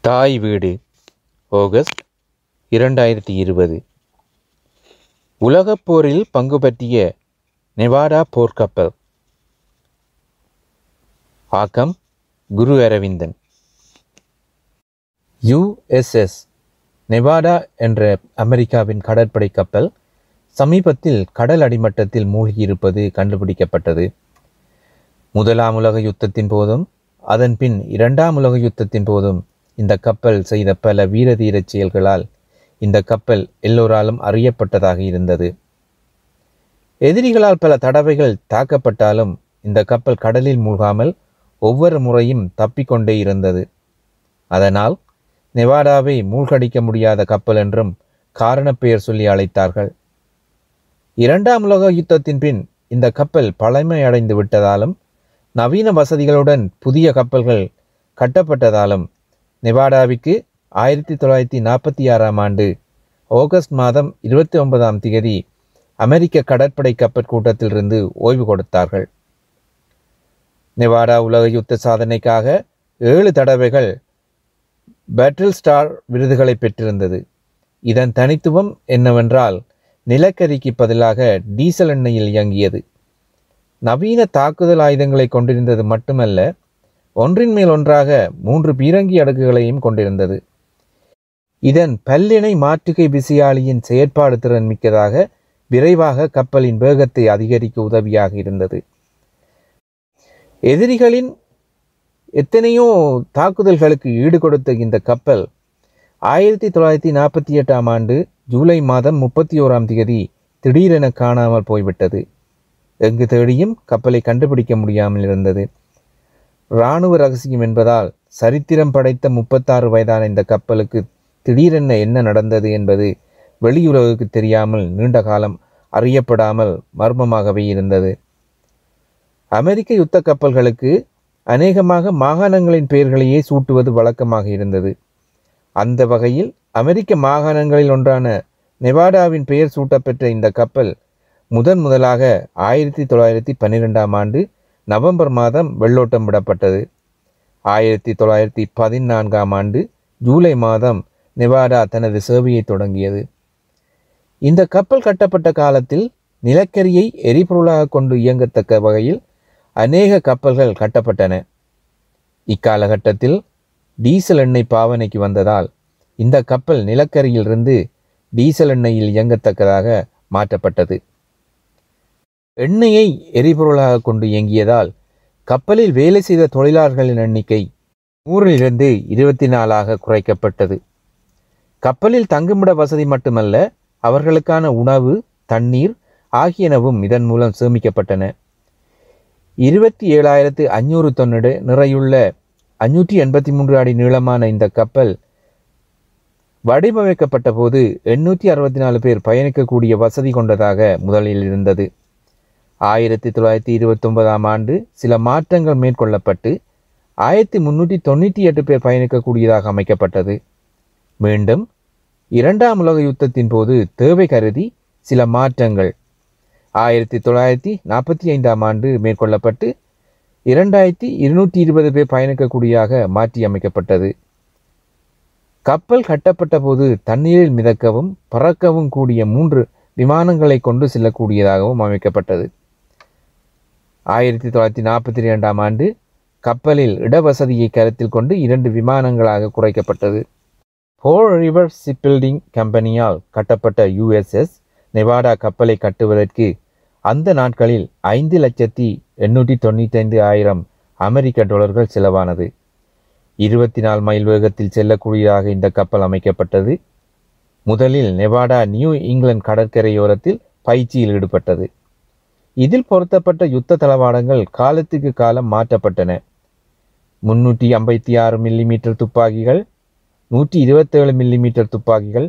தாய் வீடு ஆகஸ்ட் இரண்டாயிரத்தி இருபது. உலகப் போரில் பங்கு பற்றிய நெவாடா போர்க்கப்பல். ஆக்கம் குரு அரவிந்தன். யுஎஸ்எஸ் நெவாடா என்ற அமெரிக்காவின் கடற்படை கப்பல் சமீபத்தில் கடல் அடிமட்டத்தில் மூழ்கியிருப்பது கண்டுபிடிக்கப்பட்டது. முதலாம் உலக யுத்தத்தின் போதும் அதன் பின் இரண்டாம் உலக யுத்தத்தின் போதும் இந்த கப்பல் செய்த பல வீரதீரச் செயல்களால் இந்த கப்பல் எல்லோராலும் அறியப்பட்டதாக இருந்தது. எதிரிகளால் பல தடவைகள் தாக்கப்பட்டாலும் இந்த கப்பல் கடலில் மூழ்காமல் ஒவ்வொரு முறையும் தப்பிக்கொண்டே இருந்தது. அதனால் நெவாடாவை மூழ்கடிக்க முடியாத கப்பல் என்றும் காரணப்பெயர் சொல்லி அழைத்தார்கள். இரண்டாம் உலக யுத்தத்தின் பின் இந்த கப்பல் பழமையடைந்து விட்டதாலும் நவீன வசதிகளுடன் புதிய கப்பல்கள் கட்டப்பட்டதாலும் நெவாடாவிற்கு ஆயிரத்தி தொள்ளாயிரத்தி நாற்பத்தி ஆறாம் ஆண்டு ஆகஸ்ட் மாதம் இருபத்தி ஒன்பதாம் தேதி அமெரிக்க கடற்படை கப்பல் கூட்டத்திலிருந்து ஓய்வு கொடுத்தார்கள். நெவாடா உலக யுத்த சாதனைக்காக ஏழு தடவைகள் பேட்டில் ஸ்டார் விருதுகளை பெற்றிருந்தது. இதன் தனித்துவம் என்னவென்றால் நிலக்கரிக்கு பதிலாக டீசல் எண்ணெயில் இயங்கியது. நவீன தாக்குதல் ஆயுதங்களை கொண்டிருந்தது மட்டுமல்ல ஒன்றின் மேல் ஒன்றாக மூன்று பீரங்கி அடுக்குகளையும் கொண்டிருந்தது. இதன் பல்லிணை மாற்றுகை விசையாளியின் செயற்பாடு திறன் மிக்கதாக விரைவாக கப்பலின் வேகத்தை அதிகரிக்க உதவியாக இருந்தது. எதிரிகளின் எத்தனையோ தாக்குதல்களுக்கு ஈடு கொடுத்த இந்த கப்பல் ஆயிரத்தி தொள்ளாயிரத்தி நாற்பத்தி எட்டாம் ஆண்டு ஜூலை மாதம் முப்பத்தி ஓராம் தேதி திடீரென காணாமல் போய்விட்டது. எங்கு தேடியும் கப்பலை கண்டுபிடிக்க முடியாமல் இருந்தது. இராணுவ ரகசியம் என்பதால் சரித்திரம் படைத்த முப்பத்தாறு வயதான இந்த கப்பலுக்கு திடீரென என்ன நடந்தது என்பது வெளியுறவுக்கு தெரியாமல் நீண்ட காலம் அறியப்படாமல் மர்மமாகவே இருந்தது. அமெரிக்க யுத்த கப்பல்களுக்கு அநேகமாக மாகாணங்களின் பெயர்களையே சூட்டுவது வழக்கமாக இருந்தது. அந்த வகையில் அமெரிக்க மாகாணங்களில் ஒன்றான நெவாடாவின் பெயர் சூட்டப்பெற்ற இந்த கப்பல் முதன் முதலாக ஆயிரத்தி தொள்ளாயிரத்தி பன்னிரெண்டாம் ஆண்டு நவம்பர் மாதம் வெள்ளோட்டம் விடப்பட்டது. ஆயிரத்தி தொள்ளாயிரத்தி பதினான்காம் ஆண்டு ஜூலை மாதம் நெவாடா தனது சேவையை தொடங்கியது. இந்த கப்பல் கட்டப்பட்ட காலத்தில் நிலக்கரியை எரிபொருளாக கொண்டு இயங்கத்தக்க வகையில் அநேக கப்பல்கள் கட்டப்பட்டன. இக்காலகட்டத்தில் டீசல் எண்ணெய் பாவனைக்கு வந்ததால் இந்த கப்பல் நிலக்கரியிலிருந்து டீசல் எண்ணெயில் இயங்கத்தக்கதாக மாற்றப்பட்டது. எண்ணெயை எரிபொருளாக கொண்டு இயங்கியதால் கப்பலில் வேலை செய்த தொழிலாளர்களின் எண்ணிக்கை நூறிலிருந்து இருபத்தி நாலாக குறைக்கப்பட்டது. கப்பலில் தங்குமிட வசதி மட்டுமல்ல அவர்களுக்கான உணவு தண்ணீர் ஆகியனவும் இதன் மூலம் சேமிக்கப்பட்டன. இருபத்தி ஏழாயிரத்து அஞ்சூறு தொன்னடு நிறையுள்ள அஞ்சூற்றி எண்பத்தி மூன்று அடி நீளமான இந்த கப்பல் வடிவமைக்கப்பட்ட போது எண்ணூற்றி அறுபத்தி நாலு பேர் பயணிக்கக்கூடிய வசதி கொண்டதாக முதலில் இருந்தது. ஆயிரத்தி தொள்ளாயிரத்தி இருபத்தொன்பதாம் ஆண்டு சில மாற்றங்கள் மேற்கொள்ளப்பட்டு ஆயிரத்தி முன்னூற்றி தொண்ணூற்றி எட்டு பேர் பயணிக்கக்கூடியதாக அமைக்கப்பட்டது. மீண்டும் இரண்டாம் உலக யுத்தத்தின் போது தேவை கருதி சில மாற்றங்கள். ஆயிரத்தி தொள்ளாயிரத்தி நாற்பத்தி ஐந்தாம் ஆண்டு மேற்கொள்ளப்பட்டு இரண்டாயிரத்தி இருநூற்றி இருபது பேர் பயணிக்கக்கூடியதாக மாற்றி அமைக்கப்பட்டது. கப்பல் கட்டப்பட்ட போது தண்ணீரில் மிதக்கவும் பறக்கவும் கூடிய மூன்று விமானங்களை கொண்டு செல்லக்கூடியதாகவும் அமைக்கப்பட்டது. ஆயிரத்தி தொள்ளாயிரத்தி நாற்பத்தி இரண்டாம் ஆண்டு கப்பலில் இடவசதியை கருத்தில் கொண்டு இரண்டு விமானங்களாக குறைக்கப்பட்டது. போர் ரிவர் ஷிப்பில்டிங் கம்பெனியால் கட்டப்பட்ட யுஎஸ்எஸ் நெவாடா கப்பலை கட்டுவதற்கு அந்த நாட்களில் ஐந்து லட்சத்தி எண்ணூற்றி தொண்ணூற்றி ஐந்து ஆயிரம் அமெரிக்க டாலர்கள் செலவானது. இருபத்தி நாலு மைல் வேகத்தில் செல்லக்கூடியதாக இந்த கப்பல் அமைக்கப்பட்டது. முதலில் நெவாடா நியூ இங்கிலாந்து கடற்கரையோரத்தில் பயிற்சியில் ஈடுபட்டது. இதில் பொருத்தப்பட்ட யுத்த தளவாடங்கள் காலத்துக்கு காலம் மாற்றப்பட்டன. முன்னூற்றி ஐம்பத்தி ஆறு மில்லிமீட்டர் துப்பாக்கிகள் நூற்றி இருபத்தேழு மில்லிமீட்டர் துப்பாக்கிகள்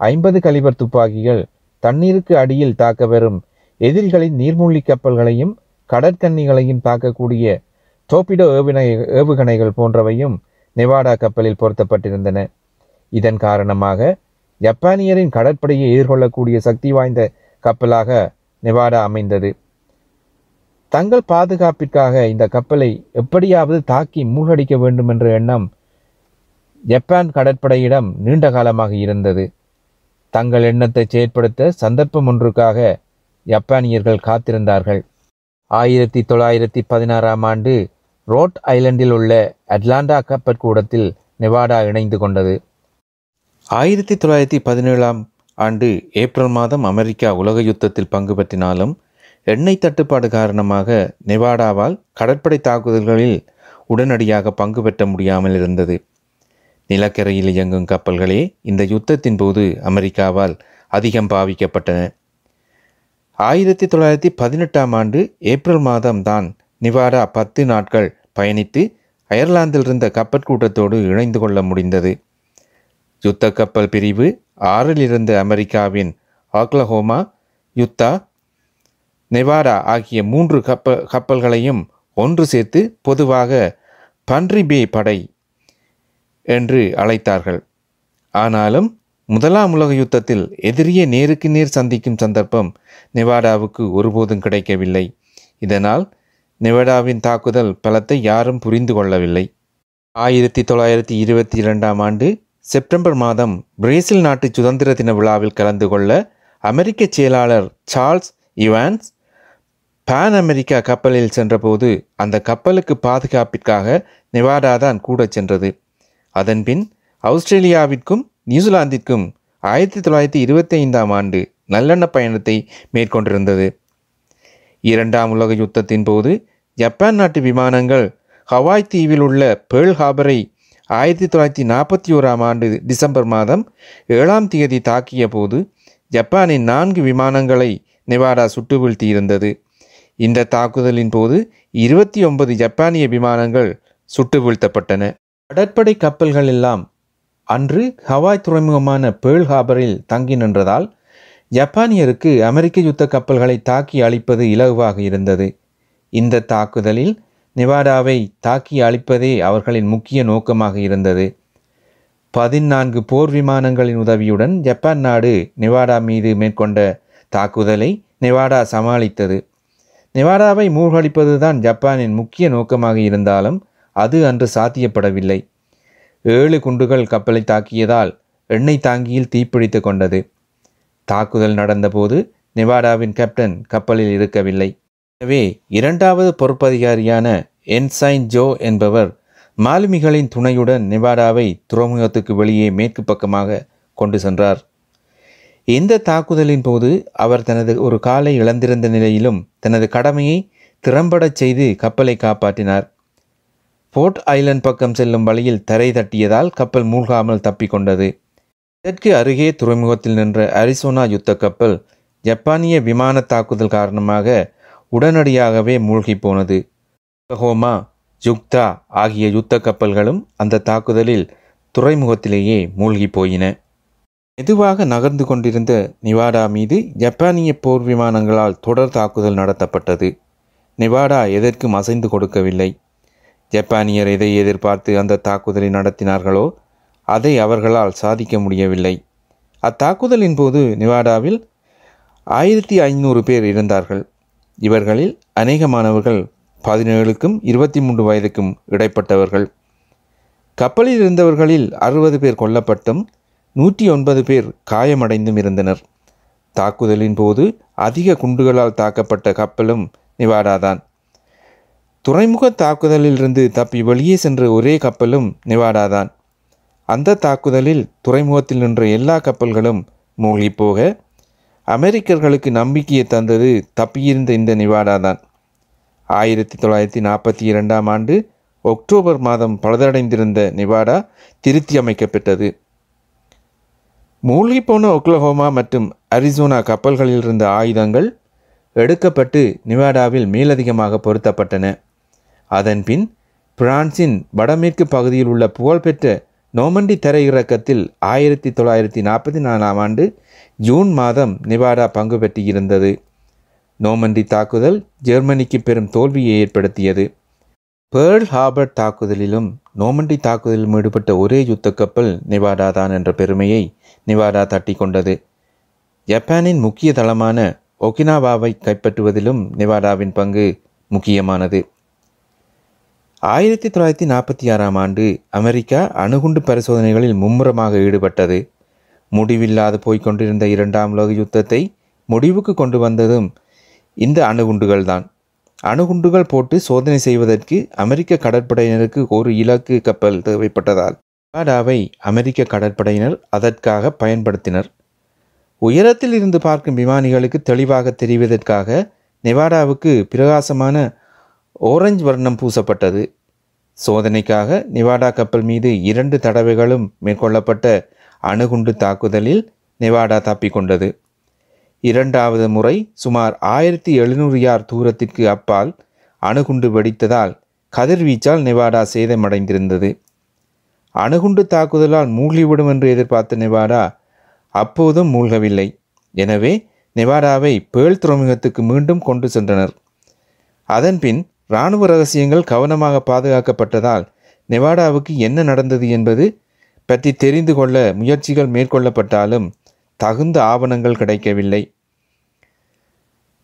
ஐம்பது கலிபர் துப்பாக்கிகள் தண்ணீருக்கு அடியில் தாக்க வரும் எதிரிகளின் நீர்மூழ்கி கப்பல்களையும் கடற்கன்னிகளையும் தாக்கக்கூடிய டோபிடோ ஏவுகணை ஏவுகணைகள் போன்றவையும் நெவாடா கப்பலில் பொருத்தப்பட்டிருந்தன. இதன் காரணமாக ஜப்பானியரின் கடற்படையை எதிர்கொள்ளக்கூடிய சக்தி வாய்ந்த கப்பலாக நெவாடா அமைந்தது. தங்கள் பாதுகாப்பிற்காக இந்த கப்பலை எப்படியாவது தாக்கி மூழ்கடிக்க வேண்டும் என்ற எண்ணம் ஜப்பான் கடற்படையிடம் நீண்ட காலமாக இருந்தது. தங்கள் எண்ணத்தை செயற்படுத்த சந்தர்ப்பம் ஒன்றுக்காக ஜப்பானியர்கள் காத்திருந்தார்கள். ஆயிரத்தி தொள்ளாயிரத்தி பதினாறாம் ஆண்டு ரோட் ஐலண்டில் உள்ள அட்லாண்டா கப்பற்கூடத்தில் நெவாடா இணைந்து கொண்டது. ஆயிரத்தி தொள்ளாயிரத்தி பதினேழாம் ஆண்டு ஏப்ரல் மாதம் அமெரிக்கா உலக யுத்தத்தில் பங்கு பற்றினாலும் எண்ணெய் தட்டுப்பாடு காரணமாக நெவாடாவால் கடற்படை தாக்குதல்களில் உடனடியாக பங்கு பெற்ற முடியாமல் இருந்தது. நிலக்கரையில் இயங்கும் கப்பல்களே இந்த யுத்தத்தின் போது அமெரிக்காவால் அதிகம் பாவிக்கப்பட்டன. ஆயிரத்தி தொள்ளாயிரத்தி பதினெட்டாம் ஆண்டு ஏப்ரல் மாதம் தான் நிவாடா பத்து நாட்கள் பயணித்து அயர்லாந்தில் இருந்த கப்பற்கூட்டத்தோடு இணைந்து கொள்ள முடிந்தது. யுத்த கப்பல் பிரிவு ஆறில் இருந்த அமெரிக்காவின் ஆக்லஹோமா யுத்தா நெவாடா ஆகிய மூன்று கப்ப கப்பல்களையும் ஒன்று சேர்த்து பொதுவாக பன்றிபே படை என்று அழைத்தார்கள். ஆனாலும் முதலாம் உலக யுத்தத்தில் எதிரியை நேருக்கு நேர் சந்திக்கும் சந்தர்ப்பம் நெவாடாவுக்கு ஒருபோதும் கிடைக்கவில்லை. இதனால் நெவாடாவின் தாக்குதல் பலத்தை யாரும் புரிந்து கொள்ளவில்லை. ஆயிரத்தி தொள்ளாயிரத்தி இருபத்தி இரண்டாம் ஆண்டு செப்டம்பர் மாதம் பிரேசில் நாட்டு சுதந்திர தின விழாவில் கலந்து கொள்ள அமெரிக்க செயலாளர் சார்ல்ஸ் இவான்ஸ் பான் அமெரிக்கா கப்பலில் சென்றபோது அந்த கப்பலுக்கு பாதுகாப்பிற்காக நெவாடா தான் கூட சென்றது. அதன்பின் ஆஸ்திரேலியாவிற்கும் நியூசிலாந்திற்கும் ஆயிரத்தி தொள்ளாயிரத்தி இருபத்தி ஐந்தாம் ஆண்டு நல்லெண்ண பயணத்தை மேற்கொண்டிருந்தது. இரண்டாம் உலக யுத்தத்தின் போது ஜப்பான் நாட்டு விமானங்கள் ஹவாய் தீவில் உள்ள பேர்ல் ஹாபரை ஆயிரத்தி தொள்ளாயிரத்தி நாற்பத்தி ஓராம் ஆண்டு டிசம்பர் மாதம் ஏழாம் தேதி தாக்கிய போது ஜப்பானின் நான்கு விமானங்களை நெவாடா சுட்டு வீழ்த்தியிருந்தது இந்த தாக்குதலின் போது இருபத்தி ஒன்பது ஜப்பானிய விமானங்கள் சுட்டு வீழ்த்தப்பட்டன கடற்படை கப்பல்கள் எல்லாம் அன்று ஹவாய் துறைமுகமான பேர்ல் ஹாபரில் தங்கி நின்றதால் ஜப்பானியருக்கு அமெரிக்க யுத்த கப்பல்களை தாக்கி அழிப்பது இலகுவாக இருந்தது. இந்த தாக்குதலில் நெவாடாவை தாக்கி அழிப்பதே அவர்களின் முக்கிய நோக்கமாக இருந்தது. பதினான்கு போர் விமானங்களின் உதவியுடன் ஜப்பான் நாடு நெவாடா மீது மேற்கொண்ட தாக்குதலை நெவாடா சமாளித்தது. நெவாடாவை மூழ்கடிப்பதுதான் ஜப்பானின் முக்கிய நோக்கமாக இருந்தாலும் அது அன்று சாத்தியப்படவில்லை. ஏழு குண்டுகள் கப்பலை தாக்கியதால் எண்ணெய் தாங்கியில் தீப்பிடித்து கொண்டது. தாக்குதல் நடந்தபோது நெவாடாவின் கேப்டன் கப்பலில் இருக்கவில்லை. எனவே இரண்டாவது பொறுப்பதிகாரியான என்சைன் ஜோ என்பவர் மாலுமிகளின் துணையுடன் நெவாடாவை துறைமுகத்துக்கு வெளியே மேற்கு பக்கமாக கொண்டு சென்றார். இந்த தாக்குதலின் போது அவர் தனது ஒரு காலை இழந்திருந்த நிலையிலும் தனது கடமையை திறம்படச் செய்து கப்பலை காப்பாற்றினார். போர்ட் ஐலண்ட் பக்கம் செல்லும் வழியில் தரை தட்டியதால் கப்பல் மூழ்காமல் தப்பிக்கொண்டது. இதற்கு அருகே துறைமுகத்தில் நின்ற அரிசோனா யுத்த கப்பல் ஜப்பானிய விமான தாக்குதல் காரணமாக உடனடியாகவே மூழ்கி போனது. ஹோமா ஜுக்தா ஆகிய யுத்த கப்பல்களும் அந்த தாக்குதலில் துறைமுகத்திலேயே மூழ்கி போயின. மெதுவாக நகர்ந்து கொண்டிருந்த நிவாடா மீது ஜப்பானிய போர் விமானங்களால் தொடர் தாக்குதல் நடத்தப்பட்டது. நிவாடா எதற்கும் அசைந்து கொடுக்கவில்லை? ஜப்பானியர் எதை எதிர்பார்த்து அந்த தாக்குதலை நடத்தினார்களோ அதை அவர்களால் சாதிக்க முடியவில்லை. அத்தாக்குதலின் போது நிவாடாவில் ஆயிரத்தி ஐநூறு பேர் இருந்தார்கள். இவர்களில் அநேகமானவர்கள் பதினேழுக்கும் இருபத்தி மூன்று வயதுக்கும் இடைப்பட்டவர்கள். கப்பலில் இருந்தவர்களில் அறுபது பேர் கொல்லப்பட்டும் நூற்றி ஒன்பது பேர் காயமடைந்தும் இருந்தனர். தாக்குதலின் போது அதிக குண்டுகளால் தாக்கப்பட்ட கப்பலும் நிவாடாதான். துறைமுக தாக்குதலிலிருந்து தப்பி வெளியே சென்ற ஒரே கப்பலும் நிவாடாதான். அந்த தாக்குதலில் துறைமுகத்தில் நின்ற எல்லா கப்பல்களும் மூழ்கி போக அமெரிக்கர்களுக்கு நம்பிக்கையை தந்தது தப்பியிருந்த இந்த நிவாடா தான் ஆயிரத்தி தொள்ளாயிரத்தி நாற்பத்தி இரண்டாம் ஆண்டு ஒக்டோபர் மாதம் பழுதடைந்திருந்த நிவாடா திருத்தி அமைக்கப்பட்டது மூழ்கிப்போன ஒக்லஹோமா மற்றும் அரிசோனா கப்பல்களில் இருந்த ஆயுதங்கள் எடுக்கப்பட்டு நிவாடாவில் மேலதிகமாக பொருத்தப்பட்டன. அதன்பின் பிரான்சின் வடமேற்கு பகுதியில் உள்ள புகழ்பெற்ற நோமண்டி தரையிறக்கத்தில் ஆயிரத்தி தொள்ளாயிரத்தி நாற்பத்தி நாலாம் ஆண்டு ஜூன் மாதம் நிவாடா பங்கு பெற்றிருந்தது. நோமண்டி தாக்குதல் ஜெர்மனிக்கு பெரும் தோல்வியை ஏற்படுத்தியது. பேர்ல் ஹார்பர் தாக்குதலிலும் நோமண்டி தாக்குதலிலும் ஈடுபட்ட ஒரே யுத்த கப்பல் நிவாடா தான் என்ற பெருமையை நிவாடா தட்டி கொண்டது. ஜப்பானின் முக்கிய தளமான ஒகினாவாவை கைப்பற்றுவதிலும் நிவாடாவின் பங்கு முக்கியமானது. ஆயிரத்தி தொள்ளாயிரத்தி நாற்பத்தி ஆறாம் ஆண்டு அமெரிக்கா அணுகுண்டு பரிசோதனைகளில் மும்முரமாக ஈடுபட்டது. முடிவில்லாது போய்க் கொண்டிருந்த இரண்டாம் உலக யுத்தத்தை முடிவுக்கு கொண்டு வந்ததும் இந்த அணுகுண்டுகள்தான். அணுகுண்டுகள் போட்டு சோதனை செய்வதற்கு அமெரிக்க கடற்படையினருக்கு ஒரு இலக்கு கப்பல் தேவைப்பட்டதால் நெவாடாவை அமெரிக்க கடற்படையினர் அதற்காக பயன்படுத்தினர். உயரத்தில் இருந்து பார்க்கும் விமானிகளுக்கு தெளிவாக தெரிவதற்காக நெவாடாவுக்கு பிரகாசமான ஓரஞ்சு வர்ணம் பூசப்பட்டது. சோதனைக்காக நெவாடா கப்பல் மீது இரண்டு தடவைகளும் மேற்கொள்ளப்பட்ட அணுகுண்டு தாக்குதலில் நெவாடா தப்பிக்கொண்டது. இரண்டாவது முறை சுமார் ஆயிரத்தி எழுநூறு யார் தூரத்திற்கு அப்பால் அணுகுண்டு வெடித்ததால் கதிர்வீச்சால் நெவாடா சேதமடைந்திருந்தது. அணுகுண்டு தாக்குதலால் மூழ்கிவிடும் என்று எதிர்பார்த்த நெவாடா அப்போதும் மூழ்கவில்லை. எனவே நெவாடாவை பேள் துறைமுகத்துக்கு மீண்டும் கொண்டு சென்றனர். அதன்பின் இராணுவ ரகசியங்கள் கவனமாக பாதுகாக்கப்பட்டதால் நெவாடாவுக்கு என்ன நடந்தது என்பது பற்றி தெரிந்து கொள்ள முயற்சிகள் மேற்கொள்ளப்பட்டாலும் தகுந்த ஆவணங்கள் கிடைக்கவில்லை.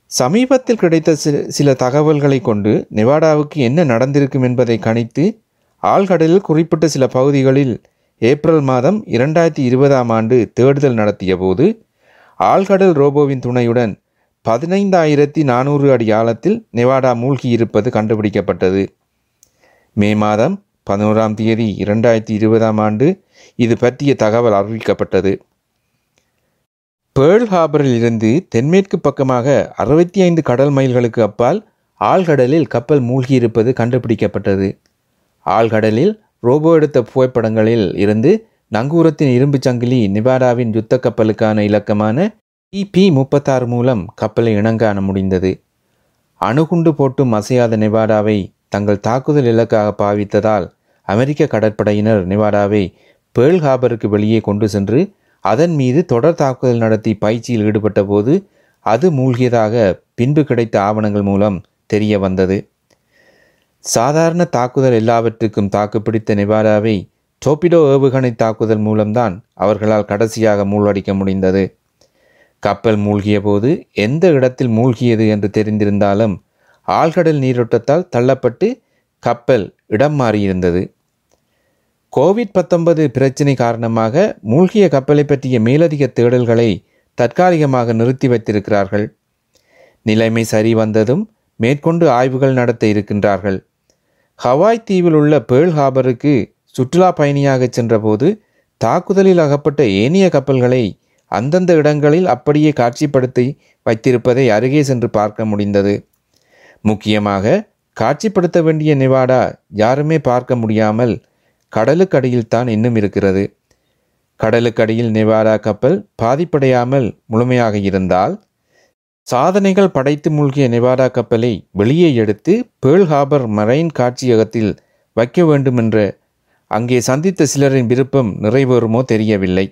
சமீபத்தில் கிடைத்த சில சில தகவல்களை கொண்டு நெவாடாவுக்கு என்ன நடந்திருக்கும் என்பதை கணித்து ஆழ்கடலில் குறிப்பிட்ட சில பகுதிகளில் ஏப்ரல் மாதம் இரண்டாயிரத்தி இருபதாம் ஆண்டு தேடுதல் நடத்திய போது ஆழ்கடல் ரோபோவின் துணையுடன் பதினைந்தாயிரத்தி நானூறு அடி ஆழத்தில் நெவாடா மூழ்கி இருப்பது கண்டுபிடிக்கப்பட்டது. மே மாதம் பதினோராம் தேதி இரண்டாயிரத்தி இருபதாம் ஆண்டு இது பற்றிய தகவல் அறிவிக்கப்பட்டது. பேர்ல் ஹார்பரில் இருந்து தென்மேற்கு பக்கமாக அறுபத்தி ஐந்து கடல் மைல்களுக்கு அப்பால் ஆழ்கடலில் கப்பல் மூழ்கியிருப்பது கண்டுபிடிக்கப்பட்டது. ஆழ்கடலில் ரோபோ எடுத்த புகைப்படங்களில் இருந்து நங்கூரத்தின் இரும்புச் சங்கிலி நிவாடாவின் யுத்த கப்பலுக்கான இலக்கமான இபி முப்பத்தாறு மூலம் கப்பலை இனங்காண முடிந்தது. அணுகுண்டு போட்டும் அசையாத நிவாடாவை தங்கள் தாக்குதல் இலக்காக பாவித்ததால் அமெரிக்க கடற்படையினர் நிவாடாவை பேர்ல் ஹார்பருக்கு வெளியே கொண்டு சென்று அதன் மீது தொடர் தாக்குதல் நடத்தி பயிற்சியில் ஈடுபட்ட போது அது மூழ்கியதாக பின்பு கிடைத்த ஆவணங்கள் மூலம் தெரிய வந்தது. சாதாரண தாக்குதல் எல்லாவற்றுக்கும் தாக்குப்பிடித்த நிவாராவை டோபிடோ ஏவுகணை தாக்குதல் மூலம்தான் அவர்களால் கடைசியாக மூழ்கடிக்க முடிந்தது. கப்பல் மூழ்கிய போது எந்த இடத்தில் மூழ்கியது என்று தெரிந்திருந்தாலும் ஆழ்கடல் நீரோட்டத்தால் தள்ளப்பட்டு கப்பல் இடம் மாறியிருந்தது. கோவிட் பத்தொன்பது பிரச்சினை காரணமாக மூழ்கிய கப்பலை பற்றிய மேலதிக தேடல்களை தற்காலிகமாக நிறுத்தி வைத்திருக்கிறார்கள். நிலைமை சரி வந்ததும் மேற்கொண்டு ஆய்வுகள் நடத்த இருக்கின்றார்கள். ஹவாய் தீவில் உள்ள பேர்ல் ஹாபருக்கு சுற்றுலா பயணியாக சென்றபோது தாக்குதலில் அகப்பட்ட ஏனைய கப்பல்களை அந்தந்த இடங்களில் அப்படியே காட்சிப்படுத்தி வைத்திருப்பதை அருகே சென்று பார்க்க முடிந்தது. முக்கியமாக காட்சிப்படுத்த வேண்டிய நெவாடா யாருமே பார்க்க முடியாமல் கடலுக்கடியில் தான் இன்னும் இருக்கிறது. கடலுக்கடியில் நிவாரா கப்பல் பாதிப்படையாமல் முழுமையாக இருந்தால் சாதனைகள் படைத்து மூழ்கிய நிவாரா கப்பலை வெளியே எடுத்து பேர்ல் ஹார்பர் மரைன் காட்சியகத்தில் வைக்க வேண்டுமென்ற அங்கே சந்தித்த சிலரின் விருப்பம் நிறைவேறுமோ தெரியவில்லை.